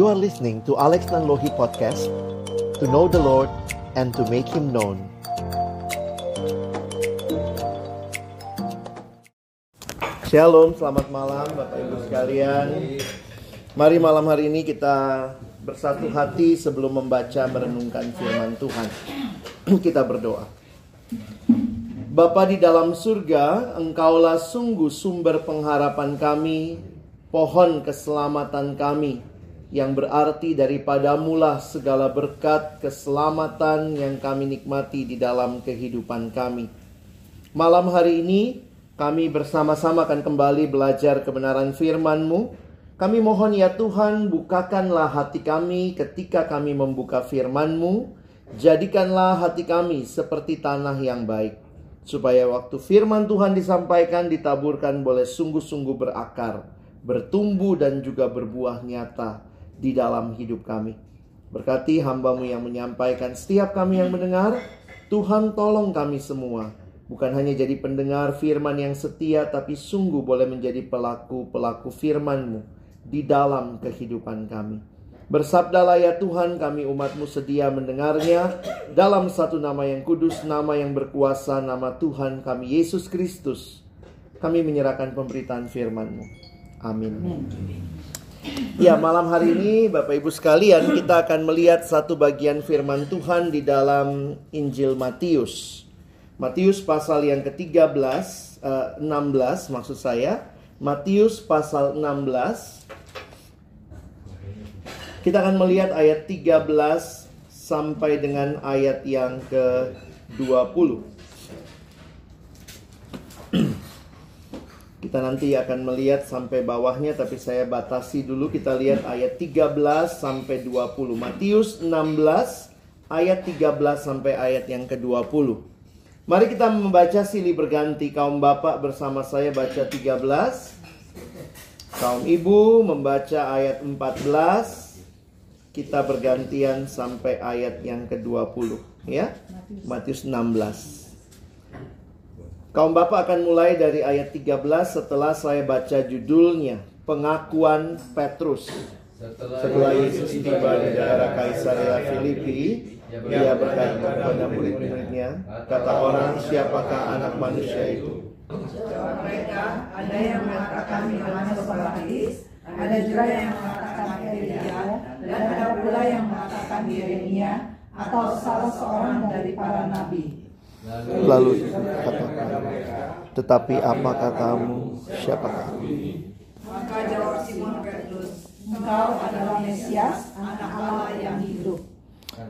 You are listening to Alex Nanlohi Podcast To know the Lord and to make Him known. Shalom, selamat malam Bapak Ibu sekalian. Mari malam hari ini kita bersatu hati sebelum membaca merenungkan firman Tuhan. Kita berdoa. Bapa di dalam surga, Engkaulah sungguh sumber pengharapan kami, pohon keselamatan kami, yang berarti daripadamulah segala berkat keselamatan yang kami nikmati di dalam kehidupan kami. Malam hari ini, kami bersama-sama akan kembali belajar kebenaran firman-Mu. Kami mohon ya Tuhan, bukakanlah hati kami ketika kami membuka firman-Mu. Jadikanlah hati kami seperti tanah yang baik supaya waktu firman Tuhan disampaikan ditaburkan boleh sungguh-sungguh berakar, bertumbuh dan juga berbuah nyata di dalam hidup kami. Berkati hambamu yang menyampaikan setiap kami yang mendengar, Tuhan tolong kami semua. Bukan hanya jadi pendengar firman yang setia, tapi sungguh boleh menjadi pelaku-pelaku firmanmu di dalam kehidupan kami. Bersabdalah ya Tuhan kami umatmu sedia mendengarnya dalam satu nama yang kudus, nama yang berkuasa, nama Tuhan kami Yesus Kristus. Kami menyerahkan pemberitaan firmanmu. Amin. Ya malam hari ini Bapak Ibu sekalian kita akan melihat satu bagian firman Tuhan di dalam Injil Matius. Matius pasal yang ke-13, uh, 16 maksud saya. Matius pasal 16 kita akan melihat ayat 13 sampai dengan ayat yang ke-20. Kita nanti akan melihat sampai bawahnya tapi saya batasi dulu kita lihat ayat 13 sampai 20. Matius 16 ayat 13 sampai ayat yang ke-20. Mari kita membaca silih berganti kaum bapak bersama saya baca 13. Kaum ibu membaca ayat 14 kita bergantian sampai ayat yang ke-20 ya. Matius 16. Kaum Bapak akan mulai dari ayat 13 setelah saya baca judulnya Pengakuan Petrus. Setelah Yesus tiba di daerah Kaisaria Filipi, ia berkata kepada murid-muridnya, kata orang, siapakah anak manusia itu? mereka, ada yang mengatakan Yohanes Pembaptis, ada juga yang mengatakan Elia, dan ada pula yang mengatakan Yeremia atau salah seorang dari para nabi. Lalu kata tetapi apa katamu? Siapakah? Maka jawab Simon Petrus, engkau adalah Mesias, anak Allah yang hidup.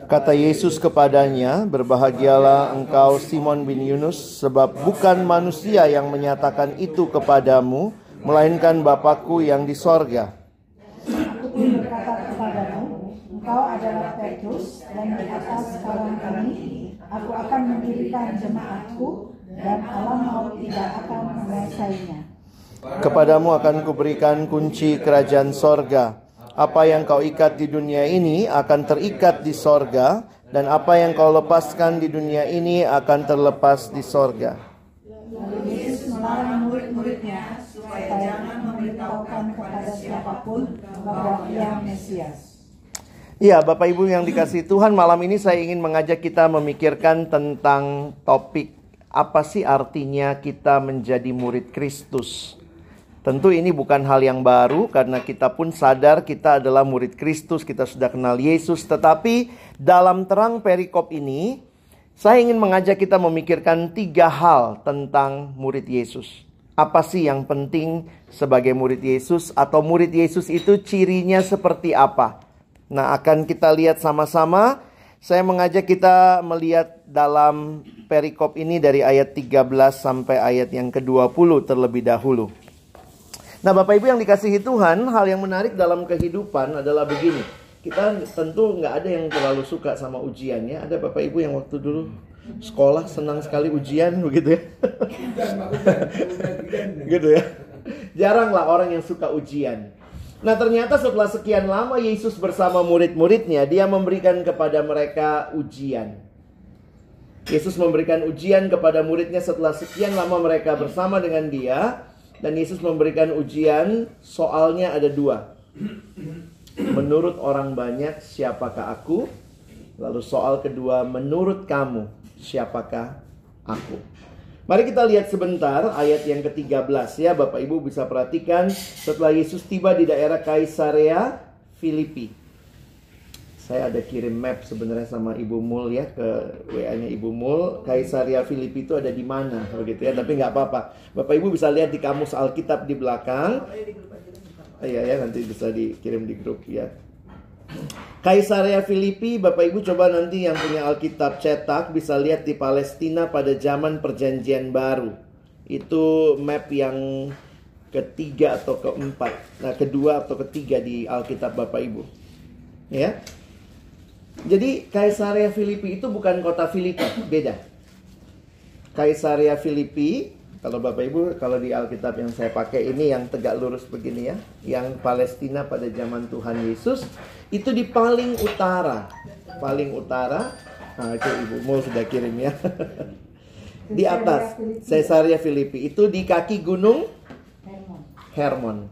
Kata Yesus kepadanya, "Berbahagialah engkau Simon bin Yunus, sebab bukan manusia yang menyatakan itu kepadamu, melainkan Bapakku yang di sorga. Aku berkata kepadamu, engkau adalah Petrus, dan di atas kawan kami, aku akan mendirikan jemaatku, dan alam maut tidak akan menguasainya. Kepadamu akan kuberikan kunci kerajaan sorga. Apa yang kau ikat di dunia ini akan terikat di sorga, dan apa yang kau lepaskan di dunia ini akan terlepas di sorga." Lalu Yesus melarang murid-muridnya supaya jangan memberitahukan kepada siapa pun bahwa ia Mesias. Iya, Bapak Ibu yang dikasih Tuhan, malam ini saya ingin mengajak kita memikirkan tentang topik apa sih artinya kita menjadi murid Kristus. Tentu ini bukan hal yang baru karena kita pun sadar kita adalah murid Kristus, kita sudah kenal Yesus, tetapi dalam terang perikop ini saya ingin mengajak kita memikirkan tiga hal tentang murid Yesus. Apa sih yang penting sebagai murid Yesus atau murid Yesus itu cirinya seperti apa? Nah, akan kita lihat sama-sama. Saya mengajak kita melihat dalam perikop ini dari ayat 13 sampai ayat yang ke-20 terlebih dahulu. Nah, Bapak Ibu yang dikasihi Tuhan, hal yang menarik dalam kehidupan adalah begini. Kita tentu nggak ada yang terlalu suka sama ujian ya. Ada Bapak Ibu yang waktu dulu sekolah senang sekali ujian begitu ya. gitu ya. Jarang lah orang yang suka ujian. Nah ternyata setelah sekian lama Yesus bersama murid-muridnya Dia memberikan kepada mereka ujian Yesus memberikan ujian kepada muridnya setelah sekian lama mereka bersama dengan dia Dan Yesus memberikan ujian soalnya ada dua Menurut orang banyak, siapakah aku? Lalu soal kedua, menurut kamu, siapakah aku? Mari kita lihat sebentar ayat yang ke-13 ya Bapak Ibu bisa perhatikan setelah Yesus tiba di daerah Kaisarea Filipi. Saya ada kirim map sebenarnya sama Ibu Mul ya ke WA-nya Ibu Mul. Kaisarea Filipi itu ada di mana begitu ya, tapi nggak apa-apa. Bapak Ibu bisa lihat di kamus Alkitab di belakang. Iya ya, nanti bisa dikirim di grup ya. Kaisarea Filipi, Bapak Ibu coba nanti yang punya Alkitab cetak bisa lihat di Palestina pada zaman Perjanjian Baru. Itu map yang ketiga atau keempat. Nah, kedua atau ketiga di Alkitab Bapak Ibu. Ya. Jadi Kaisarea Filipi itu bukan kota Filipi, beda. Kaisarea Filipi kalau Bapak Ibu, kalau di Alkitab yang saya pakai ini yang tegak lurus begini ya, yang Palestina pada zaman Tuhan Yesus itu di paling utara, paling utara. Nah, itu Ibu mau sudah kirim ya. di atas Caesarea Filipi itu di kaki gunung Hermon.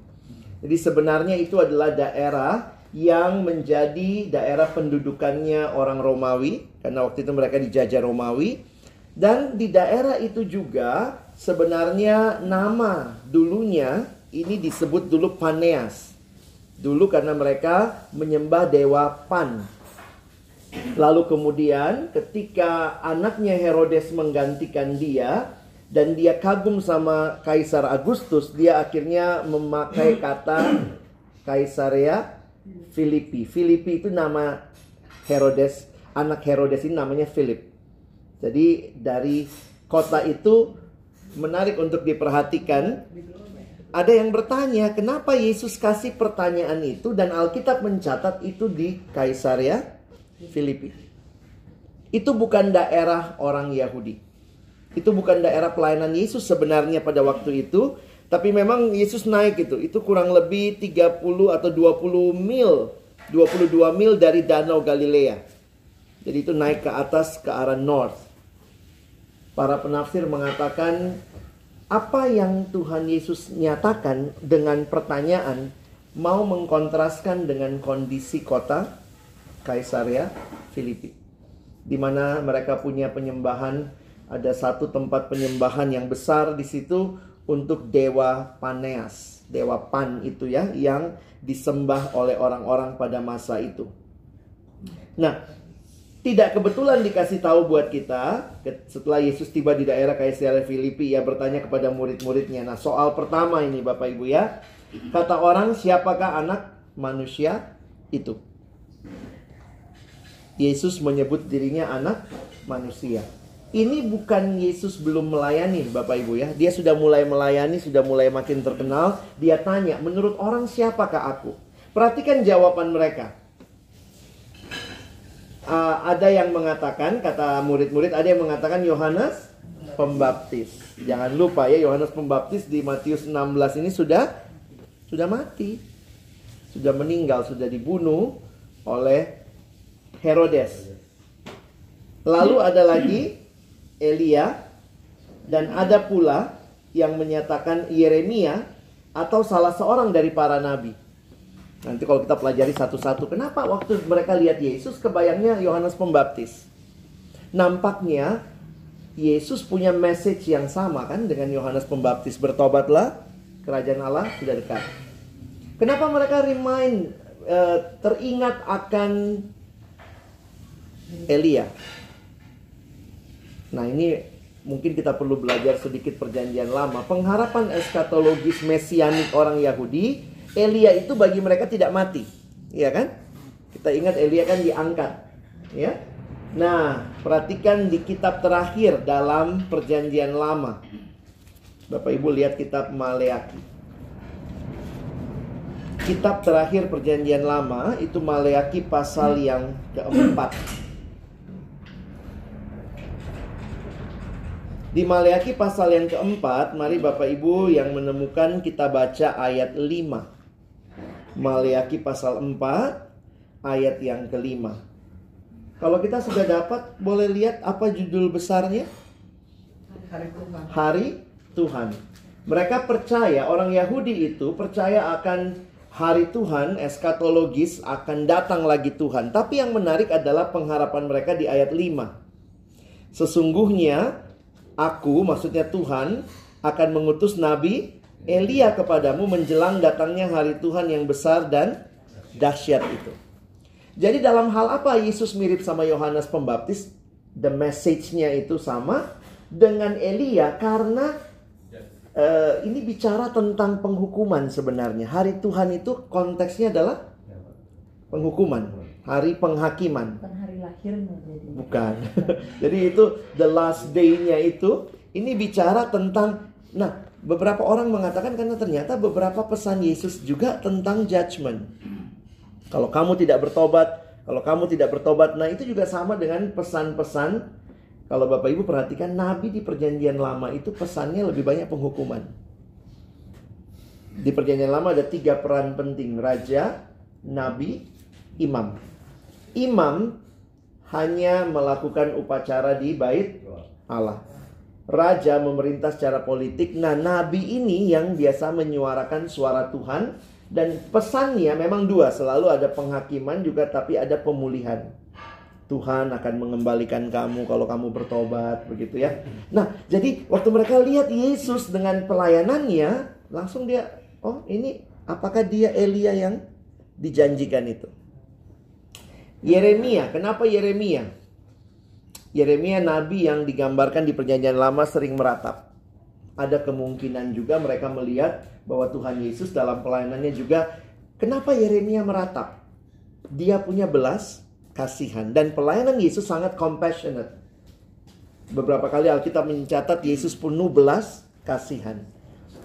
Jadi sebenarnya itu adalah daerah yang menjadi daerah pendudukannya orang Romawi karena waktu itu mereka dijajah Romawi dan di daerah itu juga sebenarnya nama dulunya ini disebut dulu Paneas. Dulu karena mereka menyembah dewa Pan. Lalu kemudian ketika anaknya Herodes menggantikan dia dan dia kagum sama Kaisar Agustus, dia akhirnya memakai kata Kaisarea Filipi. Filipi itu nama Herodes, anak Herodes ini namanya Philip. Jadi dari kota itu menarik untuk diperhatikan. Ada yang bertanya, kenapa Yesus kasih pertanyaan itu dan Alkitab mencatat itu di Kaisarea Filipi. Itu bukan daerah orang Yahudi. Itu bukan daerah pelayanan Yesus sebenarnya pada waktu itu, tapi memang Yesus naik itu. Itu kurang lebih 30 atau 20 mil, 22 mil dari Danau Galilea. Jadi itu naik ke atas ke arah north. Para penafsir mengatakan apa yang Tuhan Yesus nyatakan dengan pertanyaan mau mengkontraskan dengan kondisi kota Kaisarea Filipi di mana mereka punya penyembahan ada satu tempat penyembahan yang besar di situ untuk dewa Paneas, dewa Pan itu ya yang disembah oleh orang-orang pada masa itu. Nah, tidak kebetulan dikasih tahu buat kita setelah Yesus tiba di daerah Kaisarea Filipi ia bertanya kepada murid-muridnya. Nah, soal pertama ini Bapak Ibu ya. Kata orang, siapakah anak manusia itu? Yesus menyebut dirinya anak manusia. Ini bukan Yesus belum melayani Bapak Ibu ya. Dia sudah mulai melayani, sudah mulai makin terkenal. Dia tanya, menurut orang siapakah aku? Perhatikan jawaban mereka uh, ada yang mengatakan kata murid-murid ada yang mengatakan Yohanes Pembaptis. Jangan lupa ya Yohanes Pembaptis di Matius 16 ini sudah sudah mati. Sudah meninggal, sudah dibunuh oleh Herodes. Lalu ada lagi Elia dan ada pula yang menyatakan Yeremia atau salah seorang dari para nabi. Nanti kalau kita pelajari satu-satu, kenapa waktu mereka lihat Yesus kebayangnya Yohanes Pembaptis? Nampaknya Yesus punya message yang sama kan dengan Yohanes Pembaptis. Bertobatlah, kerajaan Allah sudah dekat. Kenapa mereka remind, uh, teringat akan Elia? Nah ini mungkin kita perlu belajar sedikit perjanjian lama. Pengharapan eskatologis mesianik orang Yahudi Elia itu bagi mereka tidak mati. Iya kan? Kita ingat Elia kan diangkat. Ya. Nah, perhatikan di kitab terakhir dalam perjanjian lama. Bapak Ibu lihat kitab Maleaki. Kitab terakhir perjanjian lama itu Maleaki pasal yang keempat. Di Maleaki pasal yang keempat, mari Bapak Ibu yang menemukan kita baca ayat 5. Maliaki pasal 4 ayat yang kelima. Kalau kita sudah dapat, boleh lihat apa judul besarnya? Hari Tuhan. Hari Tuhan. Mereka percaya, orang Yahudi itu percaya akan hari Tuhan eskatologis akan datang lagi Tuhan. Tapi yang menarik adalah pengharapan mereka di ayat 5. Sesungguhnya aku maksudnya Tuhan akan mengutus nabi Elia kepadamu menjelang datangnya hari Tuhan yang besar dan dahsyat itu. Jadi dalam hal apa Yesus mirip sama Yohanes Pembaptis? The message-nya itu sama dengan Elia karena uh, ini bicara tentang penghukuman sebenarnya. Hari Tuhan itu konteksnya adalah penghukuman, hari penghakiman. Bukan hari lahirnya jadi. Bukan. jadi itu the last day-nya itu ini bicara tentang nah beberapa orang mengatakan karena ternyata beberapa pesan Yesus juga tentang judgment. Kalau kamu tidak bertobat, kalau kamu tidak bertobat, nah itu juga sama dengan pesan-pesan kalau Bapak Ibu perhatikan Nabi di perjanjian lama itu pesannya lebih banyak penghukuman. Di perjanjian lama ada tiga peran penting. Raja, Nabi, Imam. Imam hanya melakukan upacara di bait Allah. Raja memerintah secara politik. Nah, nabi ini yang biasa menyuarakan suara Tuhan dan pesannya memang dua, selalu ada penghakiman juga tapi ada pemulihan. Tuhan akan mengembalikan kamu kalau kamu bertobat begitu ya. Nah, jadi waktu mereka lihat Yesus dengan pelayanannya, langsung dia, oh ini apakah dia Elia yang dijanjikan itu? Yeremia, kenapa Yeremia? Yeremia nabi yang digambarkan di perjanjian lama sering meratap. Ada kemungkinan juga mereka melihat bahwa Tuhan Yesus dalam pelayanannya juga kenapa Yeremia meratap? Dia punya belas kasihan dan pelayanan Yesus sangat compassionate. Beberapa kali Alkitab mencatat Yesus penuh belas kasihan.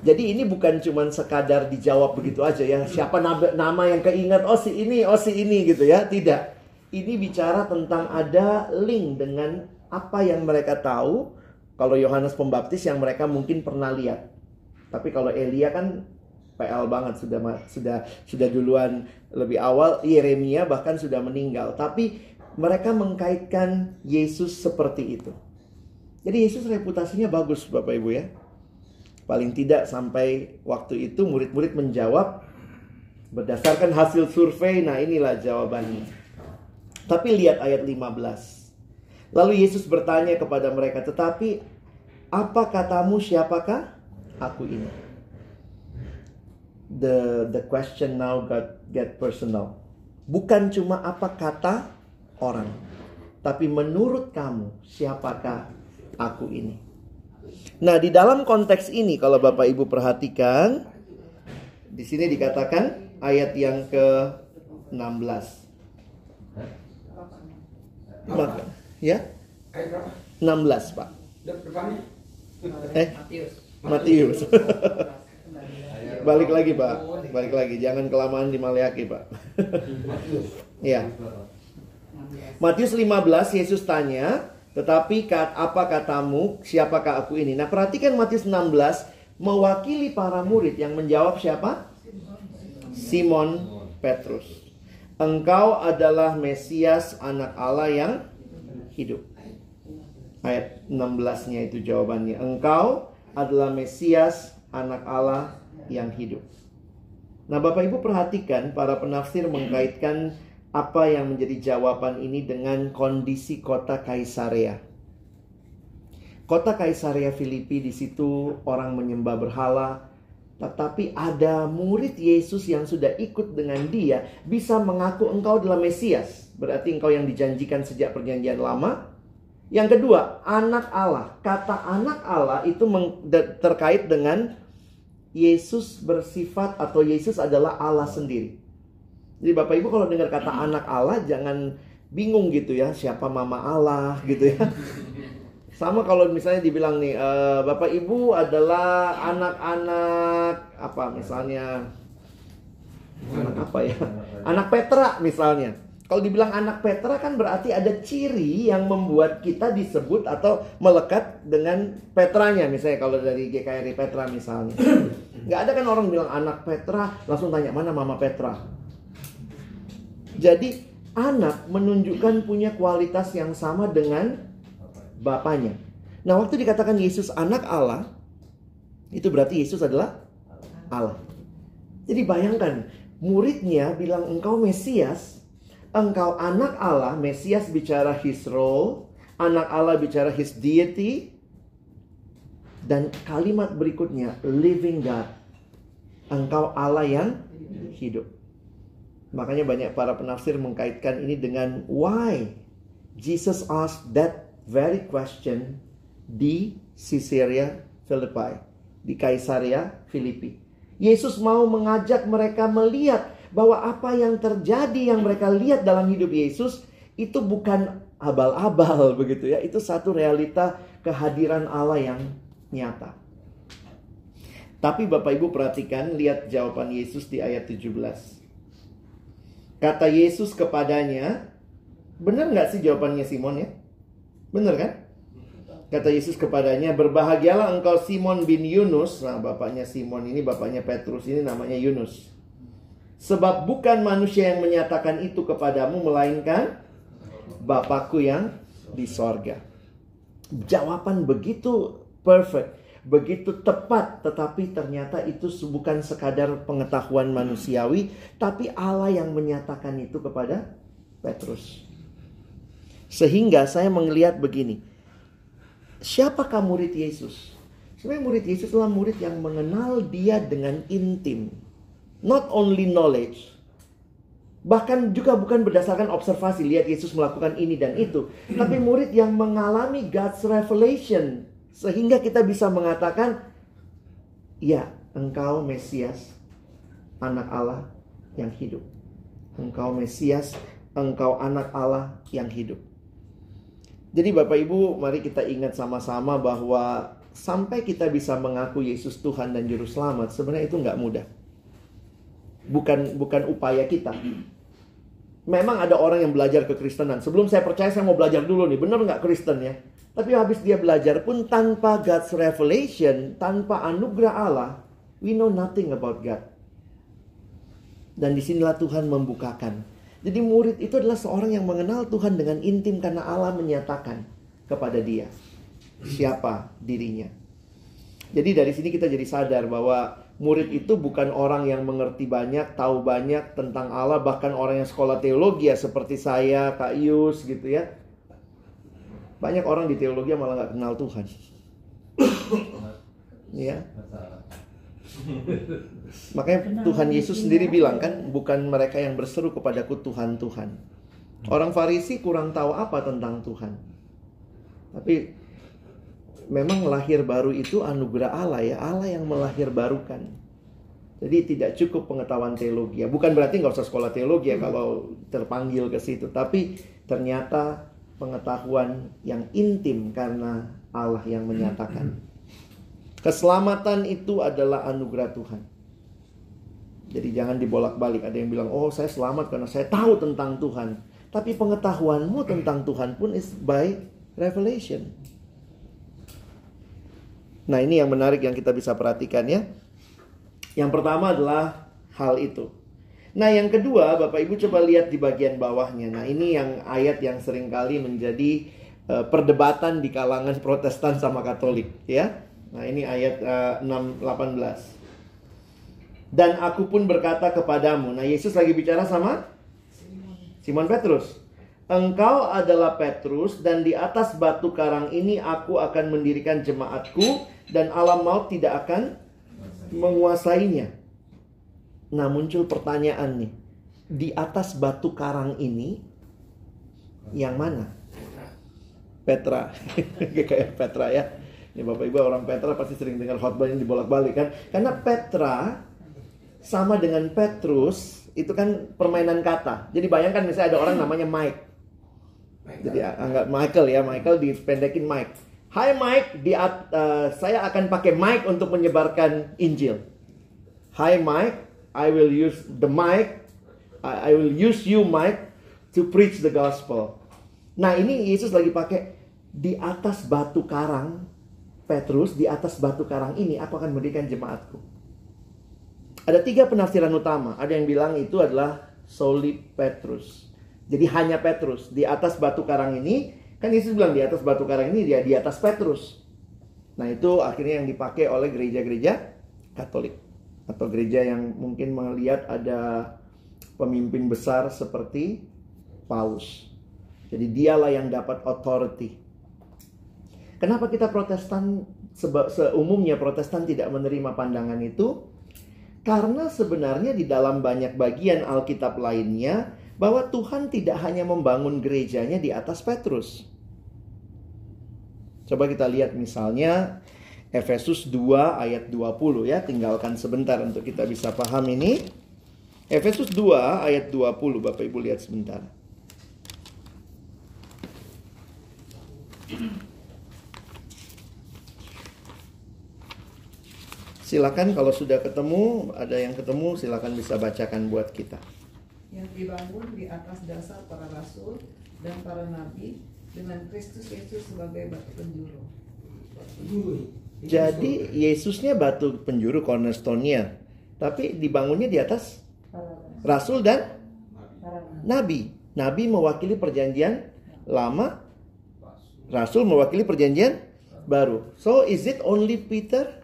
Jadi ini bukan cuma sekadar dijawab begitu aja ya. Siapa nama yang keingat? Oh si ini, oh si ini gitu ya. Tidak. Ini bicara tentang ada link dengan apa yang mereka tahu. Kalau Yohanes Pembaptis yang mereka mungkin pernah lihat. Tapi kalau Elia kan PL banget sudah sudah sudah duluan lebih awal Yeremia bahkan sudah meninggal tapi mereka mengkaitkan Yesus seperti itu. Jadi Yesus reputasinya bagus Bapak Ibu ya. Paling tidak sampai waktu itu murid-murid menjawab berdasarkan hasil survei, nah inilah jawabannya. Tapi lihat ayat 15. Lalu Yesus bertanya kepada mereka, "Tetapi apa katamu siapakah aku ini?" the the question now got get personal. Bukan cuma apa kata orang, tapi menurut kamu siapakah aku ini? Nah, di dalam konteks ini kalau Bapak Ibu perhatikan di sini dikatakan ayat yang ke-16. Maka, ya? 16, Pak. Eh, Matius. balik lagi pak. Balik lagi. Jangan kelamaan di Maleaki pak. Ya. Matius 15 Yesus tanya tetapi kat, apa katamu? Siapakah aku ini? Nah perhatikan Matius 16 mewakili para murid. Yang menjawab siapa? Simon Petrus engkau adalah Mesias anak Allah yang hidup ayat 16 nya itu jawabannya engkau adalah Mesias anak Allah yang hidup. Nah, Bapak Ibu perhatikan para penafsir mengkaitkan apa yang menjadi jawaban ini dengan kondisi kota Kaisarea. Kota Kaisarea Filipi di situ orang menyembah berhala, tetapi ada murid Yesus yang sudah ikut dengan dia bisa mengaku engkau adalah Mesias. Berarti engkau yang dijanjikan sejak perjanjian lama. Yang kedua, anak Allah. Kata anak Allah itu terkait dengan Yesus bersifat atau Yesus adalah Allah sendiri. Jadi Bapak Ibu kalau dengar kata anak Allah jangan bingung gitu ya, siapa mama Allah gitu ya. Sama kalau misalnya dibilang nih, e, Bapak Ibu adalah anak-anak apa misalnya anak apa ya? Anak Petra misalnya. Kalau dibilang anak Petra kan berarti ada ciri yang membuat kita disebut atau melekat dengan Petranya. Misalnya kalau dari GKRI Petra misalnya. Nggak ada kan orang bilang anak Petra, langsung tanya mana mama Petra. Jadi anak menunjukkan punya kualitas yang sama dengan bapaknya. Nah waktu dikatakan Yesus anak Allah, itu berarti Yesus adalah Allah. Jadi bayangkan, muridnya bilang engkau Mesias, engkau anak Allah, Mesias bicara his role, anak Allah bicara his deity, dan kalimat berikutnya living God. Engkau Allah yang hidup. Makanya banyak para penafsir mengkaitkan ini dengan why Jesus asked that very question di Caesarea Philippi, di Kaisaria Filipi. Yesus mau mengajak mereka melihat bahwa apa yang terjadi yang mereka lihat dalam hidup Yesus itu bukan abal-abal begitu ya. Itu satu realita kehadiran Allah yang nyata. Tapi Bapak Ibu perhatikan lihat jawaban Yesus di ayat 17. Kata Yesus kepadanya, benar nggak sih jawabannya Simon ya? Benar kan? Kata Yesus kepadanya, berbahagialah engkau Simon bin Yunus. Nah, bapaknya Simon ini, bapaknya Petrus ini namanya Yunus. Sebab bukan manusia yang menyatakan itu kepadamu, melainkan Bapakku yang di sorga. Jawaban begitu perfect begitu tepat tetapi ternyata itu bukan sekadar pengetahuan manusiawi tapi Allah yang menyatakan itu kepada Petrus. Sehingga saya melihat begini. Siapakah murid Yesus? Sebenarnya murid Yesus adalah murid yang mengenal dia dengan intim. Not only knowledge, Bahkan juga bukan berdasarkan observasi, lihat Yesus melakukan ini dan itu. Tapi murid yang mengalami God's revelation sehingga kita bisa mengatakan, ya engkau Mesias, anak Allah yang hidup. Engkau Mesias, engkau anak Allah yang hidup. Jadi Bapak Ibu, mari kita ingat sama-sama bahwa sampai kita bisa mengaku Yesus Tuhan dan Juru Selamat, sebenarnya itu nggak mudah. Bukan bukan upaya kita. Memang ada orang yang belajar kekristenan. Sebelum saya percaya, saya mau belajar dulu nih. Benar nggak Kristen ya? Tapi habis dia belajar pun tanpa God's revelation, tanpa anugerah Allah, we know nothing about God. Dan di sinilah Tuhan membukakan. Jadi murid itu adalah seorang yang mengenal Tuhan dengan intim karena Allah menyatakan kepada dia siapa dirinya. Jadi dari sini kita jadi sadar bahwa murid itu bukan orang yang mengerti banyak, tahu banyak tentang Allah, bahkan orang yang sekolah teologi ya seperti saya, Kak Yus gitu ya banyak orang di teologi malah nggak kenal Tuhan. ya. Makanya Tuhan Yesus sendiri bilang kan, bukan mereka yang berseru kepadaku Tuhan Tuhan. Orang Farisi kurang tahu apa tentang Tuhan. Tapi memang lahir baru itu anugerah Allah ya, Allah yang melahir barukan. Jadi tidak cukup pengetahuan teologi. Ya, bukan berarti nggak usah sekolah teologi ya kalau terpanggil ke situ. Tapi ternyata pengetahuan yang intim karena Allah yang menyatakan. Keselamatan itu adalah anugerah Tuhan. Jadi jangan dibolak-balik. Ada yang bilang, "Oh, saya selamat karena saya tahu tentang Tuhan." Tapi pengetahuanmu tentang Tuhan pun is by revelation. Nah, ini yang menarik yang kita bisa perhatikan ya. Yang pertama adalah hal itu. Nah yang kedua Bapak Ibu coba lihat di bagian bawahnya. Nah ini yang ayat yang sering kali menjadi uh, perdebatan di kalangan protestan sama katolik ya. Nah ini ayat uh, 6, 18. Dan aku pun berkata kepadamu. Nah Yesus lagi bicara sama Simon Petrus. Engkau adalah Petrus dan di atas batu karang ini aku akan mendirikan jemaatku dan alam maut tidak akan menguasainya. Nah muncul pertanyaan nih. Di atas batu karang ini yang mana? Petra. Kayak Petra ya. Ini Bapak Ibu orang Petra pasti sering dengar khotbah ini dibolak-balik kan. Karena Petra sama dengan Petrus itu kan permainan kata. Jadi bayangkan misalnya ada orang namanya Mike. Jadi anggap Michael ya, Michael dipendekin Mike. Hai Mike, di uh, saya akan pakai Mike untuk menyebarkan Injil. Hai Mike, I will use the mic, I, I will use you mic to preach the gospel. Nah ini Yesus lagi pakai di atas batu karang Petrus di atas batu karang ini aku akan mendirikan jemaatku. Ada tiga penafsiran utama. Ada yang bilang itu adalah soli Petrus. Jadi hanya Petrus di atas batu karang ini. Kan Yesus bilang di atas batu karang ini dia di atas Petrus. Nah itu akhirnya yang dipakai oleh gereja-gereja Katolik. atau gereja yang mungkin melihat ada pemimpin besar seperti paus. Jadi dialah yang dapat authority. Kenapa kita Protestan seumumnya Protestan tidak menerima pandangan itu? Karena sebenarnya di dalam banyak bagian Alkitab lainnya bahwa Tuhan tidak hanya membangun gerejanya di atas Petrus. Coba kita lihat misalnya Efesus 2 ayat 20 ya, tinggalkan sebentar untuk kita bisa paham ini. Efesus 2 ayat 20 Bapak Ibu lihat sebentar. Silakan kalau sudah ketemu, ada yang ketemu, silakan bisa bacakan buat kita. Yang dibangun di atas dasar para rasul dan para nabi dengan Kristus Yesus sebagai batu penjuru. Jadi Yesusnya batu penjuru cornerstone-nya, tapi dibangunnya di atas rasul dan nabi. Nabi mewakili perjanjian lama, rasul mewakili perjanjian baru. So is it only Peter?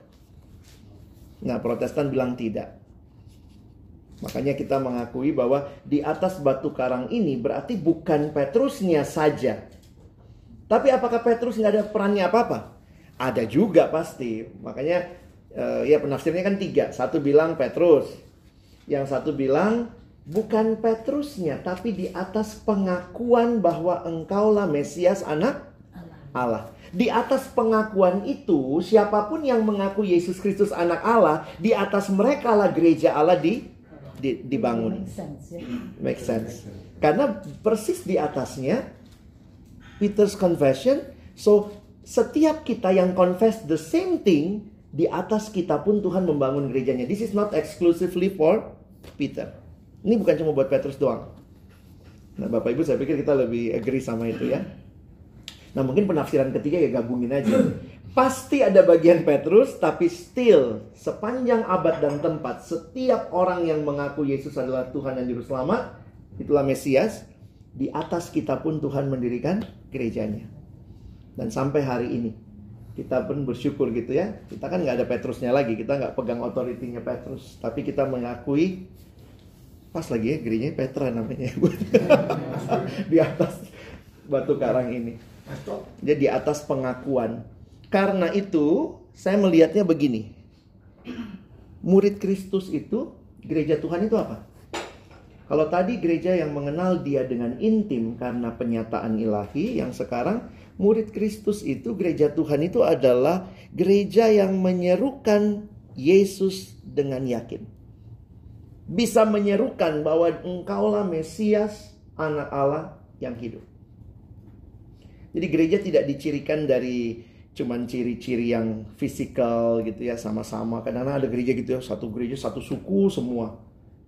Nah, Protestan bilang tidak. Makanya kita mengakui bahwa di atas batu karang ini berarti bukan Petrusnya saja. Tapi apakah Petrus nggak ada perannya apa-apa? Ada juga pasti. Makanya uh, ya penafsirnya kan tiga. Satu bilang Petrus. Yang satu bilang bukan Petrusnya. Tapi di atas pengakuan bahwa engkaulah Mesias anak Allah. Di atas pengakuan itu, siapa pun yang mengaku Yesus Kristus anak Allah, di atas mereka lah gereja Allah di, di dibangun. Make sense, ya? Make sense. Karena persis di atasnya Peter's confession, so setiap kita yang confess the same thing, di atas kita pun Tuhan membangun gerejanya. This is not exclusively for Peter. Ini bukan cuma buat Petrus doang. Nah, Bapak Ibu saya pikir kita lebih agree sama itu ya. Nah mungkin penafsiran ketiga ya gabungin aja. Pasti ada bagian Petrus, tapi still sepanjang abad dan tempat setiap orang yang mengaku Yesus adalah Tuhan dan Juru Selamat, itulah Mesias, di atas kita pun Tuhan mendirikan gerejanya. Dan sampai hari ini kita pun bersyukur gitu ya. Kita kan nggak ada Petrusnya lagi, kita nggak pegang otoritinya Petrus, tapi kita mengakui pas lagi ya gerejanya Petra namanya di atas batu karang ini. Jadi di atas pengakuan. Karena itu saya melihatnya begini. Murid Kristus itu, gereja Tuhan itu apa? Kalau tadi gereja yang mengenal dia dengan intim karena penyataan ilahi, yang sekarang murid Kristus itu, gereja Tuhan itu adalah gereja yang menyerukan Yesus dengan yakin. Bisa menyerukan bahwa engkaulah Mesias, anak Allah yang hidup. Jadi gereja tidak dicirikan dari cuman ciri-ciri yang fisikal gitu ya sama-sama. Kadang-kadang ada gereja gitu ya, satu gereja satu suku semua.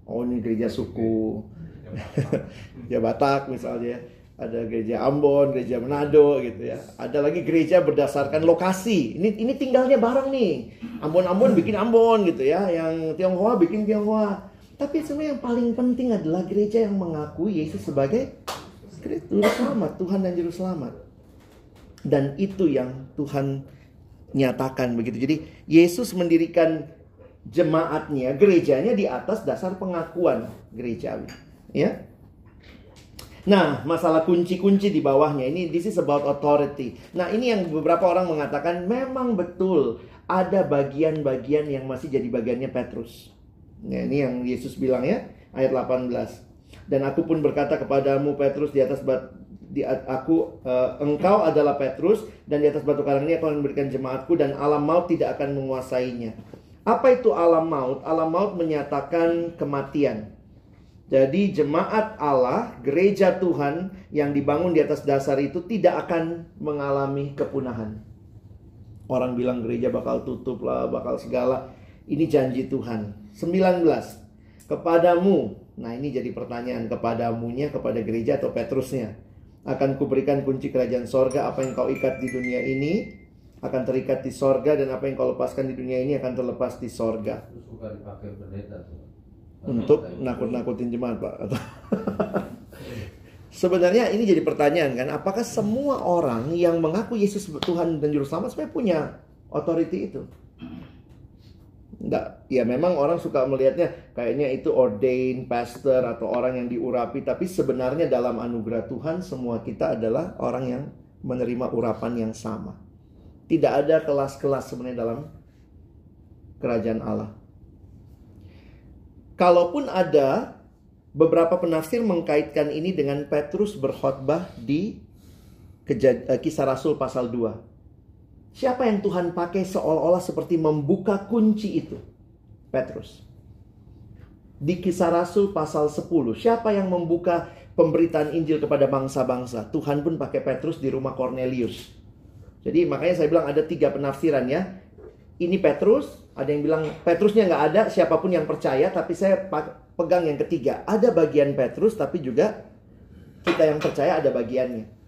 Oh ini gereja suku. ya Batak misalnya. Ada gereja Ambon, gereja Manado gitu ya. Ada lagi gereja berdasarkan lokasi. Ini ini tinggalnya bareng nih. Ambon-Ambon bikin Ambon gitu ya. Yang Tionghoa bikin Tionghoa. Tapi sebenarnya yang paling penting adalah gereja yang mengakui Yesus sebagai Juru Selamat, Tuhan dan Juru Selamat. Dan itu yang Tuhan nyatakan begitu. Jadi Yesus mendirikan jemaatnya, gerejanya di atas dasar pengakuan gerejawi. Ya. Nah, masalah kunci-kunci di bawahnya ini this is about authority. Nah, ini yang beberapa orang mengatakan memang betul ada bagian-bagian yang masih jadi bagiannya Petrus. Nah, ini yang Yesus bilang ya, ayat 18. Dan aku pun berkata kepadamu Petrus di atas di aku uh, engkau adalah Petrus dan di atas batu karang ini aku akan memberikan jemaatku dan alam maut tidak akan menguasainya. Apa itu alam maut? Alam maut menyatakan kematian. Jadi jemaat Allah, gereja Tuhan yang dibangun di atas dasar itu tidak akan mengalami kepunahan. Orang bilang gereja bakal tutup lah, bakal segala. Ini janji Tuhan. 19. Kepadamu. Nah ini jadi pertanyaan kepadamunya, kepada gereja atau Petrusnya akan kuberikan kunci kerajaan sorga apa yang kau ikat di dunia ini akan terikat di sorga dan apa yang kau lepaskan di dunia ini akan terlepas di sorga. Untuk nakut-nakutin jemaat pak. Sebenarnya ini jadi pertanyaan kan? Apakah semua orang yang mengaku Yesus Tuhan dan Juru Selamat sebenarnya punya otoriti itu Enggak, ya memang orang suka melihatnya kayaknya itu ordain pastor atau orang yang diurapi, tapi sebenarnya dalam anugerah Tuhan semua kita adalah orang yang menerima urapan yang sama. Tidak ada kelas-kelas sebenarnya dalam kerajaan Allah. Kalaupun ada beberapa penafsir mengkaitkan ini dengan Petrus berkhotbah di eh, Kisah Rasul pasal 2. Siapa yang Tuhan pakai seolah-olah seperti membuka kunci itu? Petrus. Di kisah Rasul pasal 10, siapa yang membuka pemberitaan Injil kepada bangsa-bangsa? Tuhan pun pakai Petrus di rumah Cornelius. Jadi makanya saya bilang ada tiga penafsiran ya. Ini Petrus, ada yang bilang Petrusnya nggak ada, siapa pun yang percaya, tapi saya pegang yang ketiga. Ada bagian Petrus, tapi juga kita yang percaya ada bagiannya.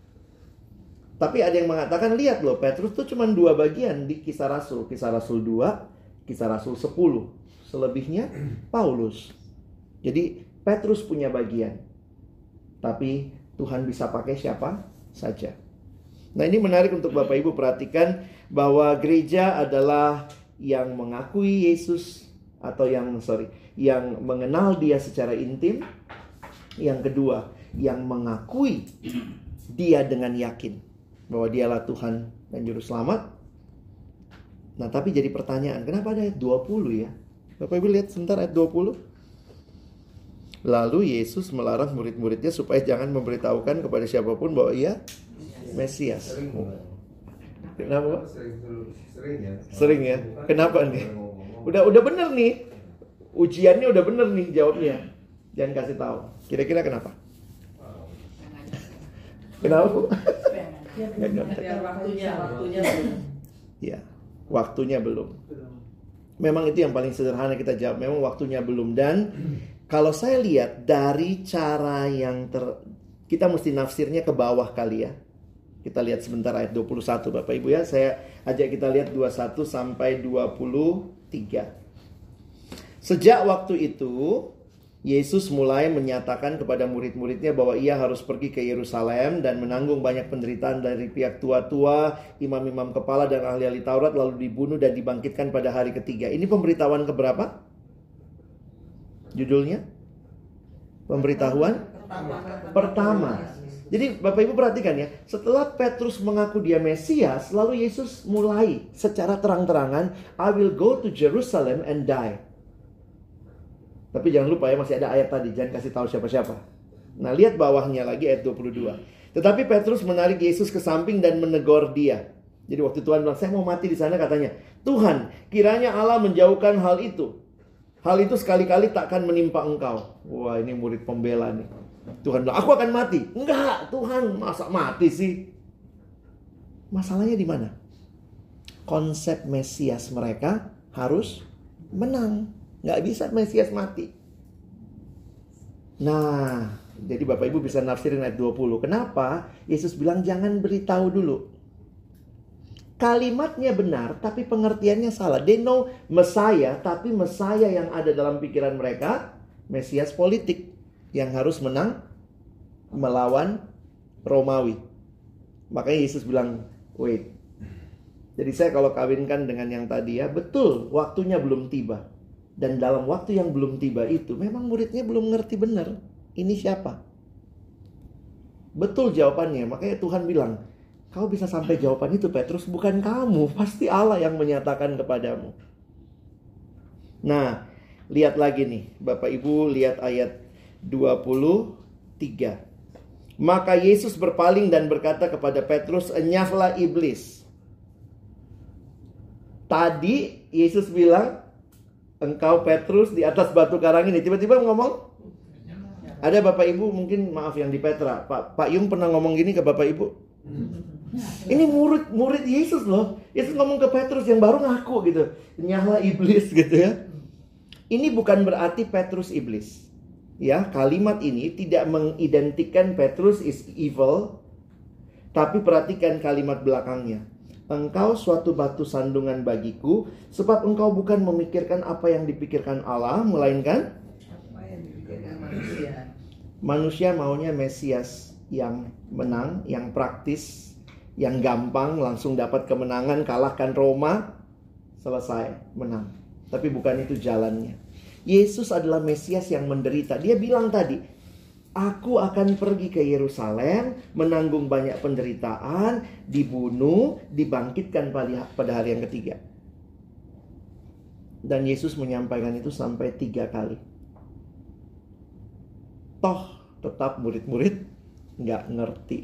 Tapi ada yang mengatakan lihat loh Petrus tuh cuma dua bagian di kisah Rasul. Kisah Rasul 2, kisah Rasul 10. Selebihnya Paulus. Jadi Petrus punya bagian. Tapi Tuhan bisa pakai siapa saja. Nah ini menarik untuk Bapak Ibu perhatikan bahwa gereja adalah yang mengakui Yesus atau yang sorry yang mengenal dia secara intim. Yang kedua yang mengakui dia dengan yakin bahwa dialah Tuhan dan Juru Selamat. Nah tapi jadi pertanyaan, kenapa ada ayat 20 ya? Bapak Ibu lihat sebentar ayat 20. Lalu Yesus melarang murid-muridnya supaya jangan memberitahukan kepada siapa pun bahwa ia Mesias. Kenapa? Sering ya. Sering ya. Kenapa nih? Udah udah bener nih. Ujiannya udah bener nih jawabnya. Jangan kasih tahu. Kira-kira kenapa? Kenapa? Biar waktunya, waktunya belum. Ya, waktunya belum. Memang itu yang paling sederhana kita jawab. Memang waktunya belum dan kalau saya lihat dari cara yang ter kita mesti nafsirnya ke bawah kali ya. Kita lihat sebentar ayat 21 Bapak Ibu ya. Saya ajak kita lihat 21 sampai 23. Sejak waktu itu Yesus mulai menyatakan kepada murid-muridnya bahwa ia harus pergi ke Yerusalem dan menanggung banyak penderitaan dari pihak tua-tua, imam-imam kepala dan ahli-ahli Taurat lalu dibunuh dan dibangkitkan pada hari ketiga. Ini pemberitahuan keberapa? Judulnya? Pemberitahuan pertama. pertama. Jadi Bapak Ibu perhatikan ya, setelah Petrus mengaku dia Mesias, lalu Yesus mulai secara terang-terangan, I will go to Jerusalem and die. Tapi jangan lupa ya masih ada ayat tadi, jangan kasih tahu siapa-siapa. Nah, lihat bawahnya lagi ayat 22. Tetapi Petrus menarik Yesus ke samping dan menegur dia. Jadi waktu Tuhan bilang, saya mau mati di sana katanya. Tuhan, kiranya Allah menjauhkan hal itu. Hal itu sekali-kali takkan menimpa engkau. Wah ini murid pembela nih. Tuhan bilang, aku akan mati. Enggak, Tuhan masa mati sih? Masalahnya di mana? Konsep Mesias mereka harus menang. Nggak bisa Mesias mati. Nah, jadi Bapak Ibu bisa nafsirin ayat 20. Kenapa? Yesus bilang jangan beritahu dulu. Kalimatnya benar, tapi pengertiannya salah. They know Messiah, tapi Messiah yang ada dalam pikiran mereka, Mesias politik yang harus menang melawan Romawi. Makanya Yesus bilang, wait. Jadi saya kalau kawinkan dengan yang tadi ya, betul waktunya belum tiba. Dan dalam waktu yang belum tiba itu, memang muridnya belum ngerti benar. Ini siapa? Betul jawabannya. Makanya Tuhan bilang, kau bisa sampai jawaban itu Petrus, bukan kamu. Pasti Allah yang menyatakan kepadamu. Nah, lihat lagi nih. Bapak Ibu lihat ayat 23. Maka Yesus berpaling dan berkata kepada Petrus, enyahlah iblis. Tadi Yesus bilang, engkau Petrus di atas batu karang ini. Tiba-tiba ngomong, ada Bapak Ibu mungkin maaf yang di Petra. Pak Pak Yung pernah ngomong gini ke Bapak Ibu. Ini murid murid Yesus loh. Yesus ngomong ke Petrus yang baru ngaku gitu. Nyala iblis gitu ya. Ini bukan berarti Petrus iblis. Ya, kalimat ini tidak mengidentikan Petrus is evil, tapi perhatikan kalimat belakangnya. Engkau suatu batu sandungan bagiku, sebab engkau bukan memikirkan apa yang dipikirkan Allah, melainkan manusia. Manusia maunya Mesias yang menang, yang praktis, yang gampang, langsung dapat kemenangan, kalahkan Roma, selesai, menang. Tapi bukan itu jalannya. Yesus adalah Mesias yang menderita. Dia bilang tadi, Aku akan pergi ke Yerusalem, menanggung banyak penderitaan, dibunuh, dibangkitkan pada hari yang ketiga. Dan Yesus menyampaikan itu sampai tiga kali. Toh tetap murid-murid nggak ngerti.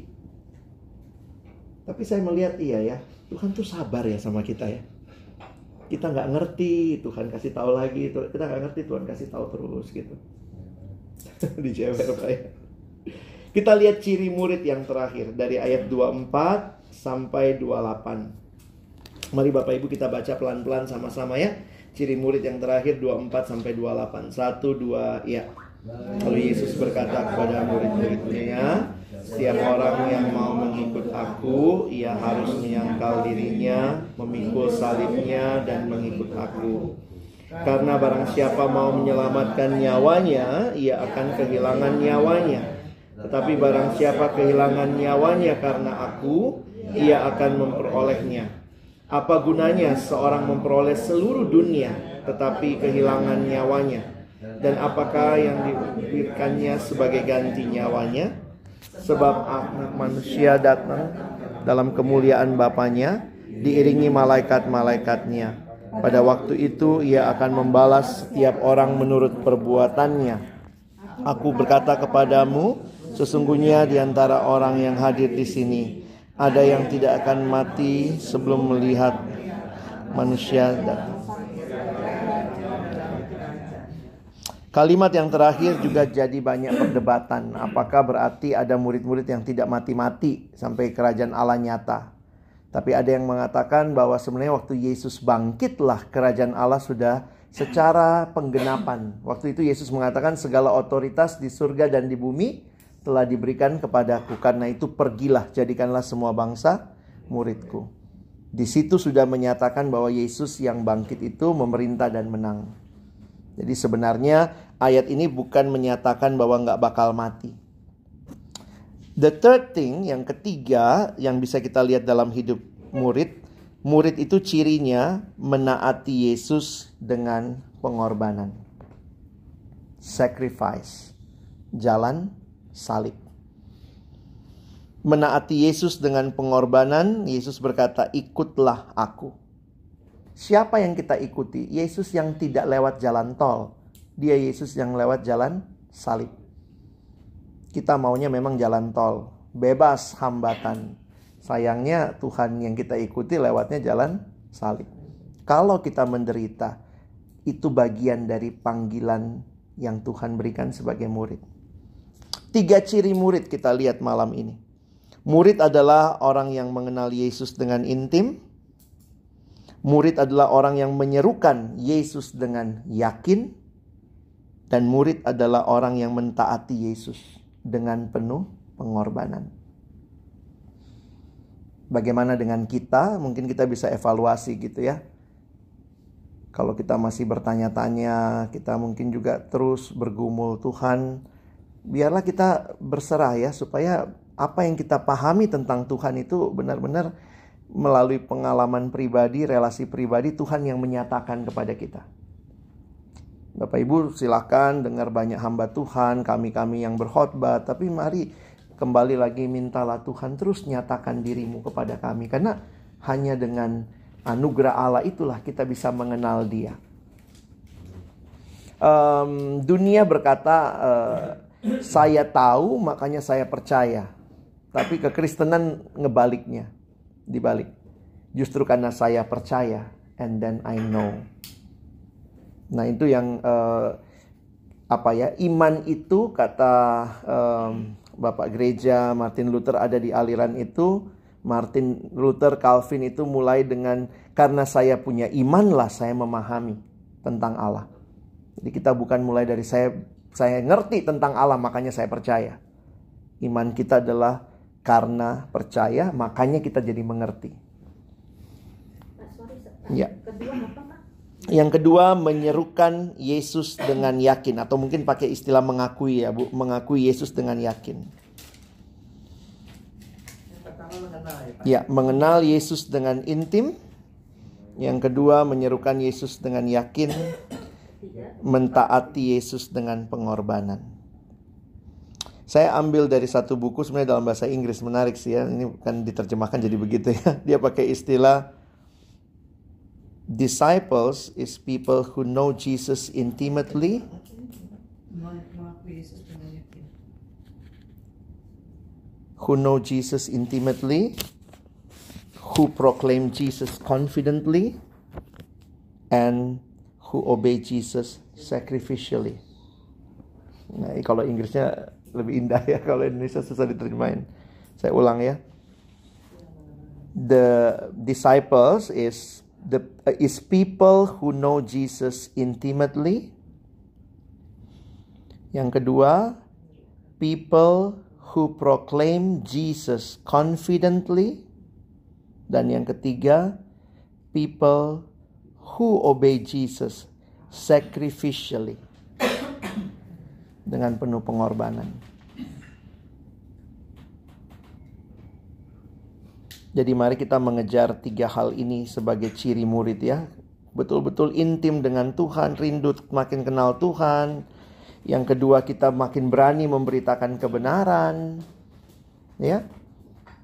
Tapi saya melihat iya ya, Tuhan tuh sabar ya sama kita ya. Kita nggak ngerti, Tuhan kasih tahu lagi. Kita nggak ngerti, Tuhan kasih tahu terus gitu. di Pak ya. Kita lihat ciri murid yang terakhir dari ayat 24 sampai 28. Mari Bapak Ibu kita baca pelan-pelan sama-sama ya. Ciri murid yang terakhir 24 sampai 28. 1 2 ya. Lalu Yesus berkata kepada murid-muridnya, setiap orang yang mau mengikut aku, ia harus menyangkal dirinya, memikul salibnya dan mengikut aku. Karena barang siapa mau menyelamatkan nyawanya, ia akan kehilangan nyawanya. Tetapi barang siapa kehilangan nyawanya karena aku, ia akan memperolehnya. Apa gunanya seorang memperoleh seluruh dunia tetapi kehilangan nyawanya? Dan apakah yang diberikannya sebagai ganti nyawanya? Sebab anak manusia datang dalam kemuliaan Bapaknya diiringi malaikat-malaikatnya pada waktu itu ia akan membalas setiap orang menurut perbuatannya. Aku berkata kepadamu, sesungguhnya di antara orang yang hadir di sini ada yang tidak akan mati sebelum melihat manusia. Kalimat yang terakhir juga jadi banyak perdebatan. Apakah berarti ada murid-murid yang tidak mati-mati sampai kerajaan Allah nyata? Tapi ada yang mengatakan bahwa sebenarnya waktu Yesus bangkitlah kerajaan Allah sudah secara penggenapan. Waktu itu Yesus mengatakan segala otoritas di surga dan di bumi telah diberikan kepadaku. Karena itu pergilah jadikanlah semua bangsa muridku. Di situ sudah menyatakan bahwa Yesus yang bangkit itu memerintah dan menang. Jadi sebenarnya ayat ini bukan menyatakan bahwa nggak bakal mati. The third thing, yang ketiga yang bisa kita lihat dalam hidup murid, murid itu cirinya menaati Yesus dengan pengorbanan. Sacrifice. Jalan salib. Menaati Yesus dengan pengorbanan, Yesus berkata, "Ikutlah aku." Siapa yang kita ikuti? Yesus yang tidak lewat jalan tol. Dia Yesus yang lewat jalan salib. Kita maunya memang jalan tol, bebas hambatan. Sayangnya Tuhan yang kita ikuti lewatnya jalan salib. Kalau kita menderita, itu bagian dari panggilan yang Tuhan berikan sebagai murid. Tiga ciri murid kita lihat malam ini. Murid adalah orang yang mengenal Yesus dengan intim. Murid adalah orang yang menyerukan Yesus dengan yakin. Dan murid adalah orang yang mentaati Yesus dengan penuh pengorbanan. Bagaimana dengan kita? Mungkin kita bisa evaluasi gitu ya. Kalau kita masih bertanya-tanya, kita mungkin juga terus bergumul Tuhan. Biarlah kita berserah ya supaya apa yang kita pahami tentang Tuhan itu benar-benar melalui pengalaman pribadi, relasi pribadi Tuhan yang menyatakan kepada kita. Bapak Ibu silakan dengar banyak hamba Tuhan, kami-kami yang berkhotbah, tapi mari kembali lagi mintalah Tuhan terus nyatakan dirimu kepada kami karena hanya dengan anugerah Allah itulah kita bisa mengenal Dia. Um, dunia berkata uh, saya tahu makanya saya percaya, tapi kekristenan ngebaliknya, dibalik. Justru karena saya percaya and then I know. Nah itu yang uh, apa ya iman itu kata um, Bapak Gereja Martin Luther ada di aliran itu. Martin Luther Calvin itu mulai dengan karena saya punya iman lah saya memahami tentang Allah. Jadi kita bukan mulai dari saya saya ngerti tentang Allah makanya saya percaya. Iman kita adalah karena percaya makanya kita jadi mengerti. Ya. Kedua apa yang kedua menyerukan Yesus dengan yakin atau mungkin pakai istilah mengakui ya Bu, mengakui Yesus dengan yakin. Ya, mengenal Yesus dengan intim. Yang kedua, menyerukan Yesus dengan yakin, mentaati Yesus dengan pengorbanan. Saya ambil dari satu buku sebenarnya dalam bahasa Inggris menarik sih ya. Ini kan diterjemahkan jadi begitu ya. Dia pakai istilah disciples is people who know Jesus intimately. Who know Jesus intimately, who proclaim Jesus confidently, and who obey Jesus sacrificially. Nah, kalau Inggrisnya lebih indah ya, kalau Indonesia susah diterjemahin. Saya ulang ya. The disciples is the is people who know Jesus intimately. Yang kedua, people who proclaim Jesus confidently. Dan yang ketiga, people who obey Jesus sacrificially. Dengan penuh pengorbanan. Jadi mari kita mengejar tiga hal ini sebagai ciri murid ya. Betul-betul intim dengan Tuhan, rindu makin kenal Tuhan. Yang kedua kita makin berani memberitakan kebenaran. Ya.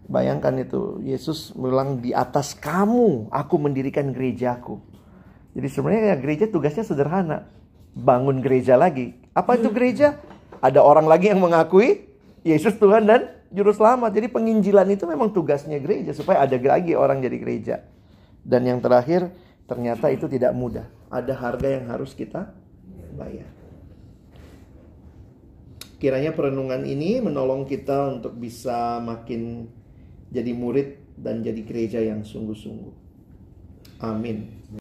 Bayangkan itu, Yesus bilang di atas kamu aku mendirikan gerejaku. Jadi sebenarnya ya gereja tugasnya sederhana. Bangun gereja lagi. Apa itu gereja? Ada orang lagi yang mengakui Yesus Tuhan dan juru selamat. Jadi penginjilan itu memang tugasnya gereja supaya ada lagi orang jadi gereja. Dan yang terakhir, ternyata itu tidak mudah. Ada harga yang harus kita bayar. Kiranya perenungan ini menolong kita untuk bisa makin jadi murid dan jadi gereja yang sungguh-sungguh. Amin.